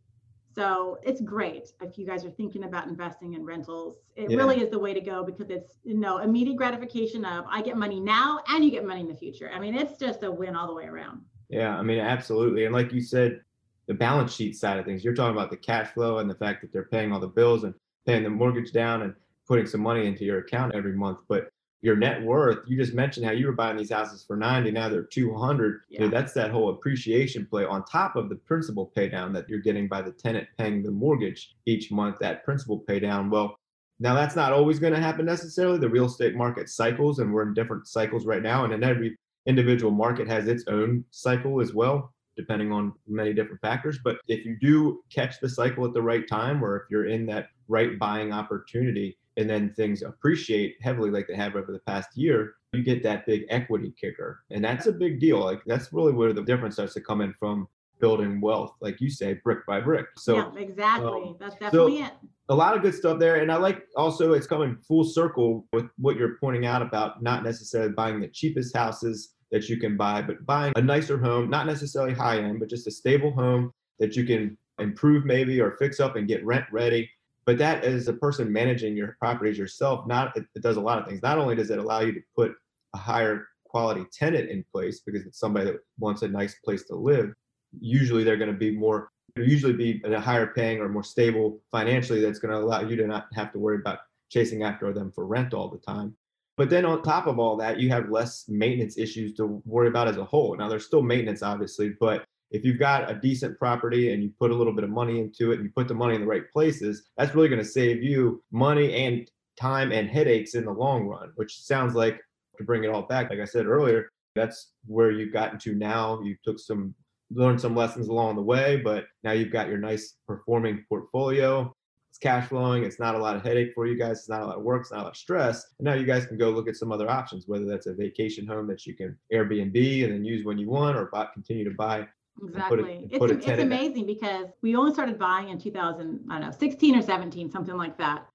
So it's great if you guys are thinking about investing in rentals. It yeah. really is the way to go because it's you know immediate gratification of I get money now and you get money in the future. I mean, it's just a win all the way around. Yeah, I mean, absolutely. And like you said, the balance sheet side of things, you're talking about the cash flow and the fact that they're paying all the bills and paying the mortgage down and putting some money into your account every month. But your net worth. You just mentioned how you were buying these houses for 90, now they're 200. Yeah. You know, that's that whole appreciation play on top of the principal pay down that you're getting by the tenant paying the mortgage each month, that principal pay down. Well, now that's not always going to happen necessarily. The real estate market cycles and we're in different cycles right now. And in every individual market has its own cycle as well, depending on many different factors. But if you do catch the cycle at the right time, or if you're in that right buying opportunity, and then things appreciate heavily like they have over the past year, you get that big equity kicker. And that's a big deal. Like that's really where the difference starts to come in from building wealth, like you say, brick by brick. So yeah, exactly. Um, that's definitely so it. A lot of good stuff there. And I like also it's coming full circle with what you're pointing out about not necessarily buying the cheapest houses that you can buy, but buying a nicer home, not necessarily high end, but just a stable home that you can improve maybe or fix up and get rent ready but that as a person managing your properties yourself not it, it, does a lot of things not only does it allow you to put a higher quality tenant in place because it's somebody that wants a nice place to live, usually they're going to be more usually be a higher paying or more stable financially that's going to allow you to not have to worry about chasing after them for rent all the time. But then on top of all that, you have less maintenance issues to worry about as a whole. Now there's still maintenance obviously, but if you've got a decent property and you put a little bit of money into it and you put the money in the right places, that's really going to save you money and time and headaches in the long run, which sounds like to bring it all back, like I said earlier, that's where you've gotten to now. You took some, learned some lessons along the way, but now you've got your nice performing portfolio. It's cash flowing. It's not a lot of headache for you guys. It's not a lot of work. It's not a lot of stress. And now you guys can go look at some other options, whether that's a vacation home that you can Airbnb and then use when you want, or buy, continue to buy Exactly. Put it's, it's amazing because we only started buying in 2000, I don't know, 16 or 17, something like that.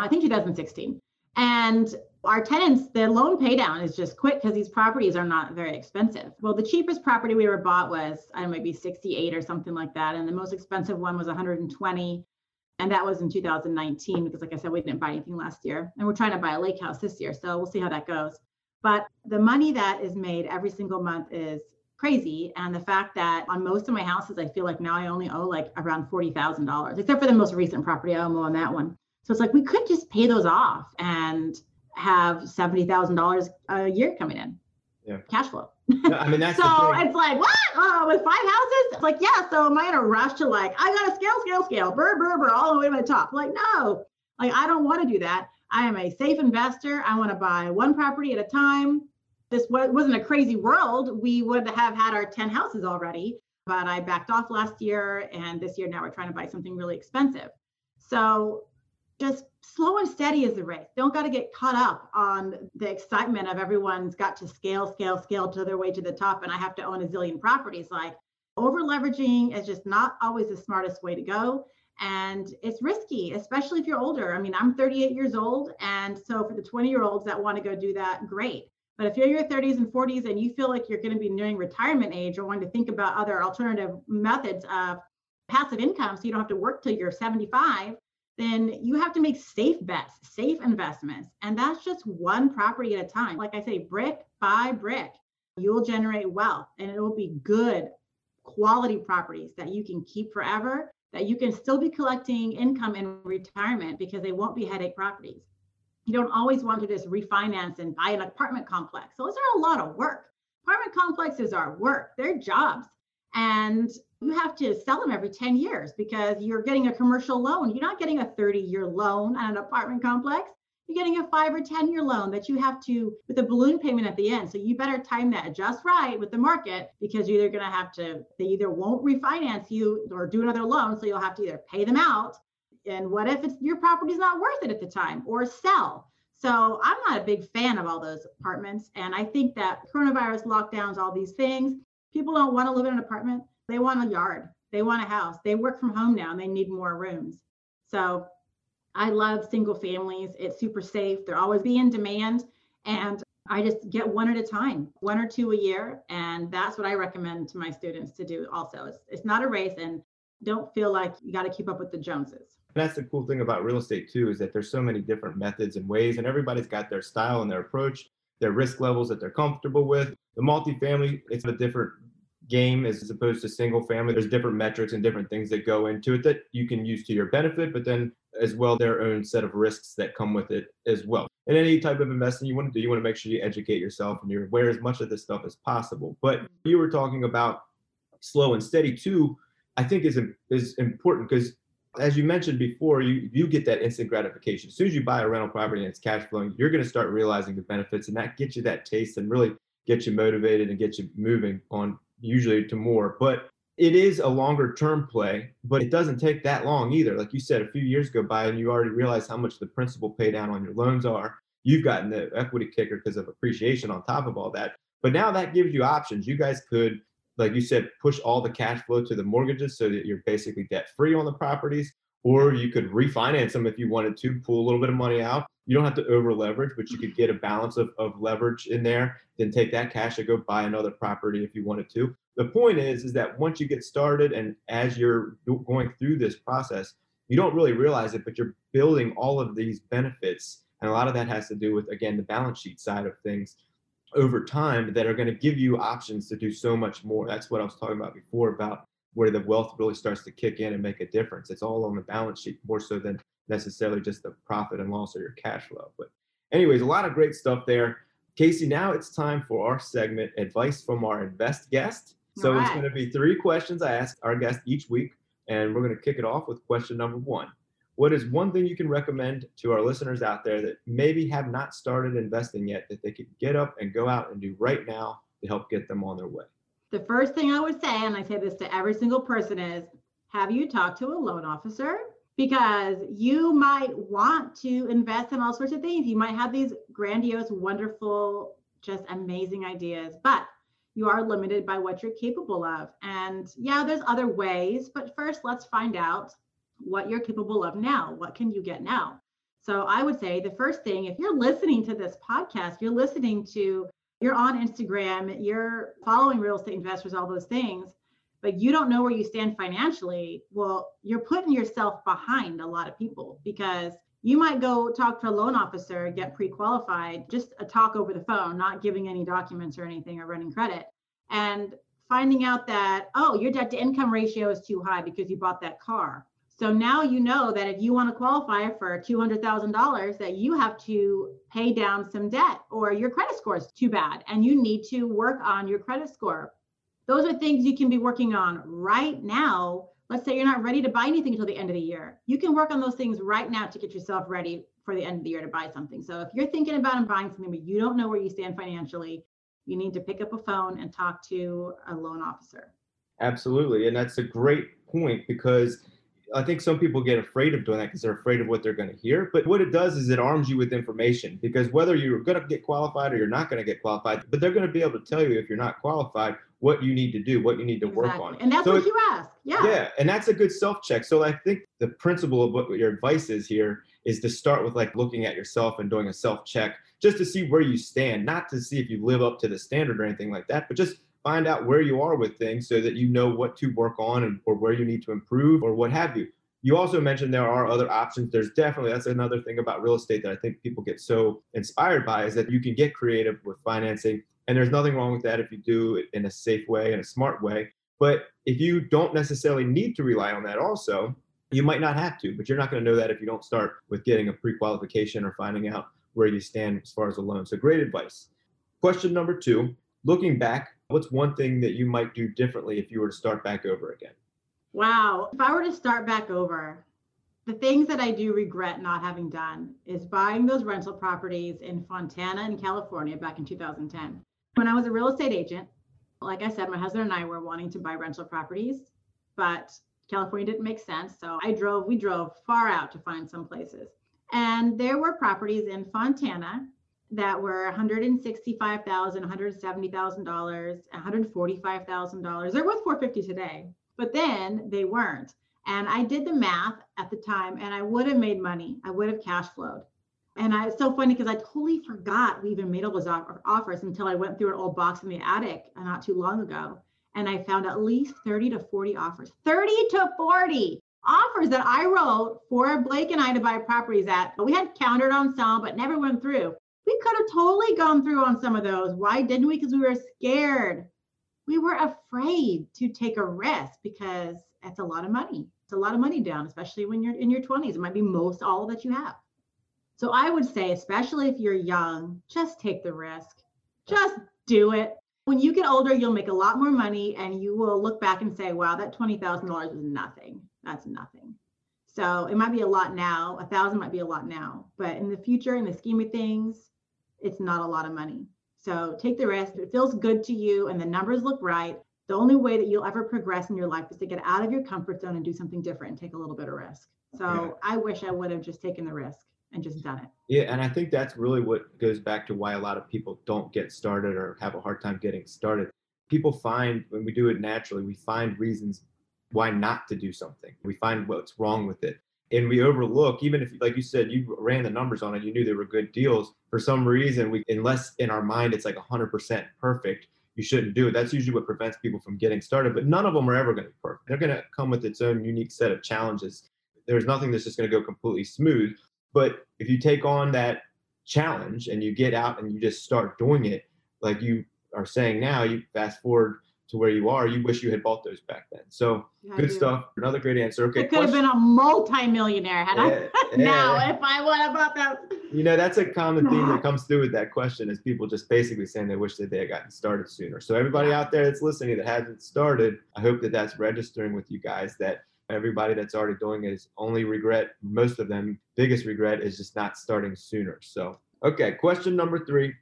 I think 2016. And our tenants, the loan pay down is just quick because these properties are not very expensive. Well, the cheapest property we ever bought was, I don't know, maybe 68 or something like that. And the most expensive one was 120. And that was in 2019 because, like I said, we didn't buy anything last year. And we're trying to buy a lake house this year. So we'll see how that goes. But the money that is made every single month is crazy. And the fact that on most of my houses, I feel like now I only owe like around $40,000, except for the most recent property I owe on that one. So it's like we could just pay those off and have $70,000 a year coming in. Yeah. Cash flow. I mean, <laughs> that's so it's like, what? Uh, with five houses? It's like, yeah. So am I in a rush to like, I got to scale, scale, scale, BRRRR, BRRRR, BRRRR, all the way to the top? Like, no, like, I don't want to do that. I am a safe investor. I want to buy one property at a time. This wasn't a crazy world. We would have had our 10 houses already, but I backed off last year. And this year now we're trying to buy something really expensive. So just slow and steady is the race. Don't got to get caught up on the excitement of everyone's got to scale, scale, scale to their way to the top. And I have to own a zillion properties. Like over leveraging is just not always the smartest way to go. And it's risky, especially if you're older. I mean, I'm 38 years old. And so for the 20 year olds that want to go do that, great. But if you're in your 30s and 40s and you feel like you're going to be nearing retirement age or wanting to think about other alternative methods of passive income so you don't have to work till you're 75, then you have to make safe bets, safe investments. And that's just one property at a time. Like I say, brick by brick, you'll generate wealth and it will be good quality properties that you can keep forever, that you can still be collecting income in retirement because they won't be headache properties. You don't always want to just refinance and buy an apartment complex. Those are a lot of work. Apartment complexes are work, they're jobs. And you have to sell them every 10 years because you're getting a commercial loan. You're not getting a 30 year loan on an apartment complex. You're getting a five or 10 year loan that you have to, with a balloon payment at the end. So you better time that just right with the market because you're either going to have to, they either won't refinance you or do another loan. So you'll have to either pay them out. And what if it's your property's not worth it at the time or sell? So I'm not a big fan of all those apartments. And I think that coronavirus lockdowns, all these things, people don't want to live in an apartment they want a yard, they want a house. They work from home now and they need more rooms. So I love single families. It's super safe. They're always be in demand. And I just get one at a time, one or two a year. And that's what I recommend to my students to do also. It's, it's not a race and don't feel like you got to keep up with the Joneses. And that's the cool thing about real estate too, is that there's so many different methods and ways, and everybody's got their style and their approach, their risk levels that they're comfortable with. The multifamily, it's a different game as opposed to single family. There's different metrics and different things that go into it that you can use to your benefit, but then as well their own set of risks that come with it as well. In any type of investing you want to do, you want to make sure you educate yourself and you're aware as much of this stuff as possible. But you were talking about slow and steady too. I think is is important because as you mentioned before, you you get that instant gratification. As soon as you buy a rental property and it's cash flowing, you're going to start realizing the benefits, and that gets you that taste and really get you motivated and get you moving on usually to more. But it is a longer term play, but it doesn't take that long either. Like you said, a few years go by and you already realize how much the principal pay down on your loans are. You've gotten the equity kicker because of appreciation on top of all that. But now that gives you options. You guys could, like you said, push all the cash flow to the mortgages so that you're basically debt free on the properties, or you could refinance them if you wanted to, pull a little bit of money out. You don't have to over leverage, but you could get a balance of, of leverage in there, then take that cash and go buy another property if you wanted to. The point is, is that once you get started and as you're going through this process, you don't really realize it, but you're building all of these benefits. And a lot of that has to do with, again, the balance sheet side of things over time that are going to give you options to do so much more. That's what I was talking about before about where the wealth really starts to kick in and make a difference. It's all on the balance sheet more so than necessarily just the profit and loss or your cash flow. But anyways, a lot of great stuff there. Casey, now it's time for our segment, Advice from Our Invest Guest. So right. it's going to be three questions I ask our guest each week, and we're going to kick it off with question number one. What is one thing you can recommend to our listeners out there that maybe have not started investing yet that they could get up and go out and do right now to help get them on their way? The first thing I would say, and I say this to every single person, is have you talked to a loan officer? Because you might want to invest in all sorts of things. You might have these grandiose, wonderful, just amazing ideas, but you are limited by what you're capable of. And yeah, there's other ways, but first let's find out what you're capable of now. What can you get now? So I would say the first thing, if you're listening to this podcast, you're listening to, you're on Instagram, you're following real estate investors, all those things, but you don't know where you stand financially. Well, you're putting yourself behind a lot of people because you might go talk to a loan officer, get pre qualified, just a talk over the phone, not giving any documents or anything or running credit. And finding out that, oh, your debt to income ratio is too high because you bought that car so now you know that if you want to qualify for $200,000 that you have to pay down some debt or your credit score is too bad and you need to work on your credit score. Those are things you can be working on right now. Let's say you're not ready to buy anything until the end of the year. You can work on those things right now to get yourself ready for the end of the year to buy something. So if you're thinking about buying something but you don't know where you stand financially, you need to pick up a phone and talk to a loan officer. Absolutely. And that's a great point because I think some people get afraid of doing that because they're afraid of what they're going to hear. But what it does is it arms you with information because whether you're going to get qualified or you're not going to get qualified, but they're going to be able to tell you if you're not qualified what you need to do, what you need to exactly. work on. And that's so what it, you ask. Yeah. Yeah. And that's a good self check. So I think the principle of what your advice is here is to start with like looking at yourself and doing a self check just to see where you stand, not to see if you live up to the standard or anything like that, but just find out where you are with things so that you know what to work on and or where you need to improve or what have you. You also mentioned there are other options. There's definitely that's another thing about real estate that I think people get so inspired by is that you can get creative with financing and there's nothing wrong with that if you do it in a safe way and a smart way. But if you don't necessarily need to rely on that also, you might not have to, but you're not going to know that if you don't start with getting a pre-qualification or finding out where you stand as far as a loan. So great advice. Question number two, looking back, what's one thing that you might do differently if you were to start back over again? Wow. If I were to start back over, the things that I do regret not having done is buying those rental properties in Fontana in California back in 2010. When I was a real estate agent, like I said, my husband and I were wanting to buy rental properties, but California didn't make sense. So I drove, we drove far out to find some places. And there were properties in Fontana that were $165,000, $170,000, $145,000. They're worth 450 today. But then they weren't. And I did the math at the time and I would have made money. I would have cash flowed. And I, it's so funny because I totally forgot we even made all those offers until I went through an old box in the attic uh, not too long ago. And I found at least 30 to 40 offers, 30 to 40 offers that I wrote for Blake and I to buy properties at. But we had countered on some, but never went through. We could have totally gone through on some of those. Why didn't we? Because we were scared we were afraid to take a risk because it's a lot of money. It's a lot of money down, especially when you're in your 20s. It might be most all that you have. So I would say, especially if you're young, just take the risk. Just do it. When you get older, you'll make a lot more money and you will look back and say, wow, that $20,000 was nothing. That's nothing. So it might be a lot now. A thousand might be a lot now, but in the future, in the scheme of things, it's not a lot of money. So take the risk. It feels good to you and the numbers look right, the only way that you'll ever progress in your life is to get out of your comfort zone and do something different and take a little bit of risk. So yeah. I wish I would have just taken the risk and just done it. Yeah, and I think that's really what goes back to why a lot of people don't get started or have a hard time getting started. People find when we do it naturally, we find reasons why not to do something. We find what's wrong with it and we overlook even if like you said you ran the numbers on it you knew they were good deals for some reason we unless in our mind it's like 100% perfect you shouldn't do it. That's usually what prevents people from getting started but none of them are ever going to be perfect. They're going to come with its own unique set of challenges. There's nothing that's just going to go completely smooth but if you take on that challenge and you get out and you just start doing it like you are saying now, you fast forward to where you are, you wish you had bought those back then. So Yeah, I good do. stuff. Another great answer. Okay. I could have been a multi-millionaire had I <laughs> now yeah. if I would have bought that. You know, that's a common theme that <laughs> comes through with that question is people just basically saying they wish that they had gotten started sooner. So everybody out there that's listening that hasn't started, I hope that that's registering with you guys that everybody that's already doing it is only regret, most of them, biggest regret is just not starting sooner. So, okay, question number three.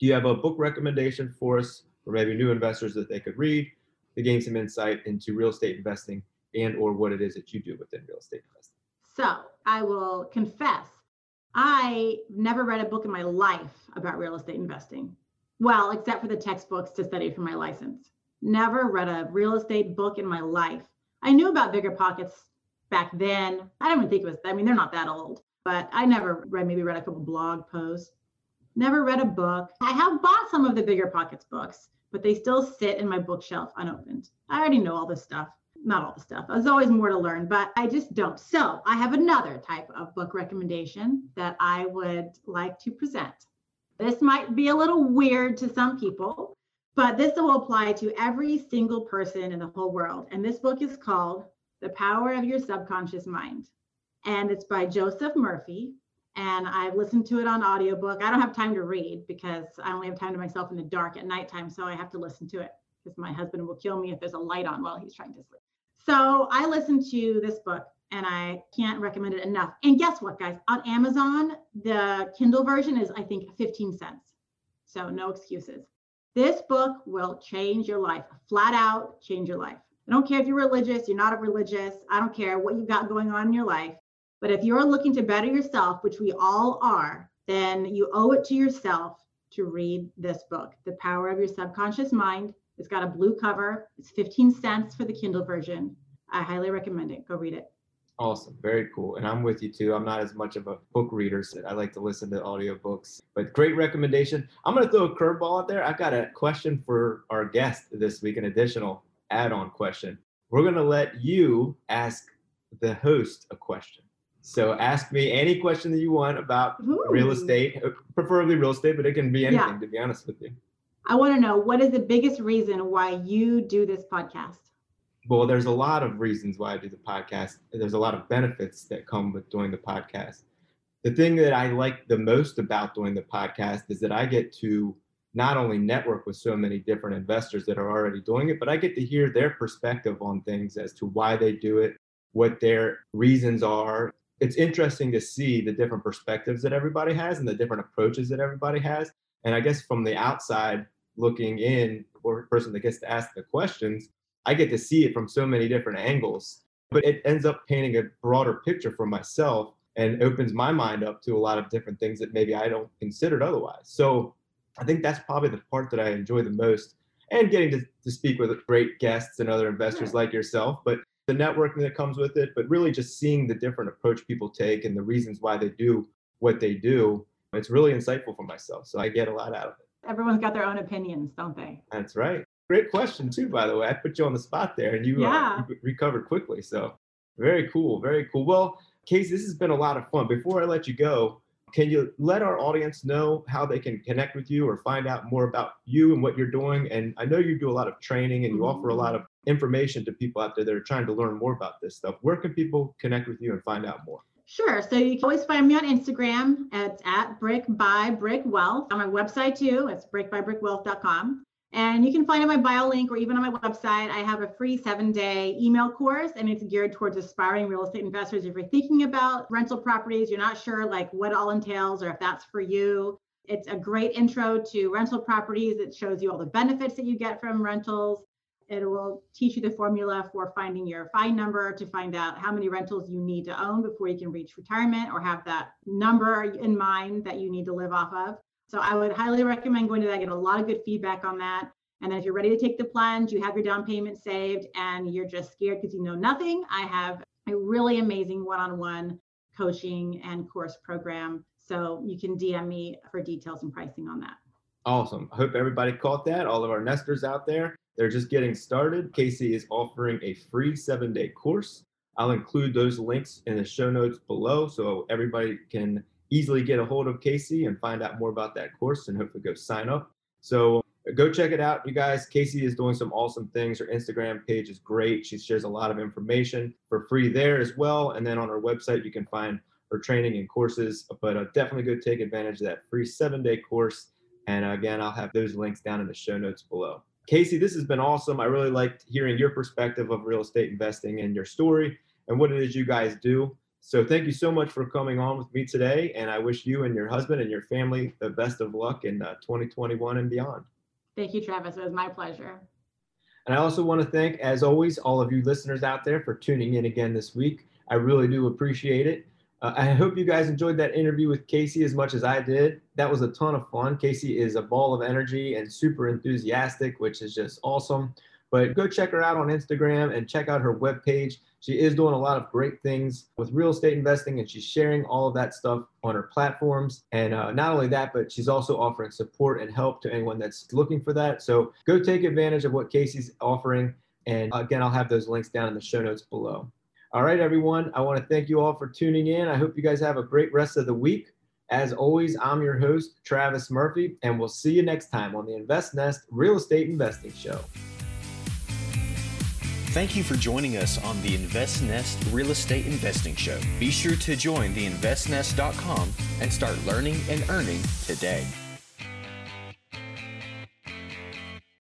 Do you have a book recommendation for us for maybe new investors that they could read to gain some insight into real estate investing and or what it is that you do within real estate investing? So I will confess, I never read a book in my life about real estate investing. Well, except for the textbooks to study for my license. Never read a real estate book in my life. I knew about Bigger Pockets back then. I don't even think it was, I mean, they're not that old, but I never read, maybe read a couple blog posts. Never read a book. I have bought some of the Bigger Pockets books, but they still sit in my bookshelf unopened. I already know all this stuff not all the stuff. There's always more to learn, but I just don't. So I have another type of book recommendation that I would like to present. This might be a little weird to some people, but this will apply to every single person in the whole world. And this book is called The Power of Your Subconscious Mind. And it's by Joseph Murphy. And I've listened to it on audiobook. I don't have time to read because I only have time to myself in the dark at nighttime. So I have to listen to it because my husband will kill me if there's a light on while he's trying to sleep. So I listened to this book and I can't recommend it enough. And guess what, guys? On Amazon, the Kindle version is, I think, 15 cents. So no excuses. This book will change your life, flat out change your life. I don't care if you're religious, you're not a religious. I don't care what you've got going on in your life. But if you're looking to better yourself, which we all are, then you owe it to yourself to read this book, The Power of Your Subconscious Mind. It's got a blue cover. It's 15 cents for the Kindle version. I highly recommend it. Go read it. Awesome. Very cool. And I'm with you too. I'm not as much of a book reader, so I like to listen to audiobooks. But great recommendation. I'm going to throw a curveball out there. I've got a question for our guest this week, an additional add on question. We're going to let you ask the host a question. So ask me any question that you want about real estate, uh, preferably real estate, but it can be anything, Yeah. to be honest with you. I want to know what is the biggest reason why you do this podcast? Well, there's a lot of reasons why I do the podcast. There's a lot of benefits that come with doing the podcast. The thing that I like the most about doing the podcast is that I get to not only network with so many different investors that are already doing it, but I get to hear their perspective on things as to why they do it, what their reasons are. It's interesting to see the different perspectives that everybody has and the different approaches that everybody has. And I guess from the outside looking in, or person that gets to ask the questions, I get to see it from so many different angles, but it ends up painting a broader picture for myself and opens my mind up to a lot of different things that maybe I don't considered otherwise. So I think that's probably the part that I enjoy the most and getting to, to speak with great guests and other investors Sure. like yourself, but the networking that comes with it, but really just seeing the different approach people take and the reasons why they do what they do. It's really insightful for myself. So I get a lot out of it. Everyone's got their own opinions, don't they? That's right. Great question too, by the way. I put you on the spot there, and you, Yeah. uh, you recovered quickly. So very cool, very cool. Well, Casey, this has been a lot of fun. Before I let you go, can you let our audience know how they can connect with you or find out more about you and what you're doing? And I know you do a lot of training and you offer a mm-hmm. lot of information to people out there that are trying to learn more about this stuff. Where can people connect with you and find out more? Sure. So you can always find me on Instagram. It's at Brick by Brick Wealth. On my website too, it's brickbybrickwealth.com. And you can find on my bio link or even on my website, I have a free seven day email course and it's geared towards aspiring real estate investors. If you're thinking about rental properties, you're not sure like what it all entails or if that's for you. It's a great intro to rental properties. It shows you all the benefits that you get from rentals. It will teach you the formula for finding your FINE number to find out how many rentals you need to own before you can reach retirement or have that number in mind that you need to live off of. So I would highly recommend going to that, get a lot of good feedback on that. And then if you're ready to take the plunge, you have your down payment saved and you're just scared because you know nothing, I have a really amazing one-on-one coaching and course program. So you can DM me for details and pricing on that. Awesome. I hope everybody caught that. All of our nesters out there, they're just getting started. Casey is offering a free seven day course. I'll include those links in the show notes below so everybody can easily get a hold of Casey and find out more about that course and hopefully go sign up. So go check it out, you guys. Casey is doing some awesome things. Her Instagram page is great. She shares a lot of information for free there as well. And then on her website, you can find her training and courses. But uh, definitely go take advantage of that free seven day course. And again, I'll have those links down in the show notes below. Casey, this has been awesome. I really liked hearing your perspective of real estate investing and your story and what it is you guys do. So thank you so much for coming on with me today. And I wish you and your husband and your family the best of luck in uh, 2021 and beyond. Thank you, Travis. It was my pleasure. And I also want to thank, as always, all of you listeners out there for tuning in again this week. I really do appreciate it. Uh, I hope you guys enjoyed that interview with Casey as much as I did. That was a ton of fun. Casey is a ball of energy and super enthusiastic, which is just awesome. But go check her out on Instagram and check out her webpage. She is doing a lot of great things with real estate investing and she's sharing all of that stuff on her platforms. And uh, not only that, but she's also offering support and help to anyone that's looking for that. So go take advantage of what Casey's offering. And again, I'll have those links down in the show notes below. All right, everyone. I want to thank you all for tuning in. I hope you guys have a great rest of the week. As always, I'm your host, Travis Murphy, and we'll see you next time on the Invest Nest Real Estate Investing Show. Thank you for joining us on the InvestNest Real Estate Investing Show. Be sure to join the investnest.com and start learning and earning today.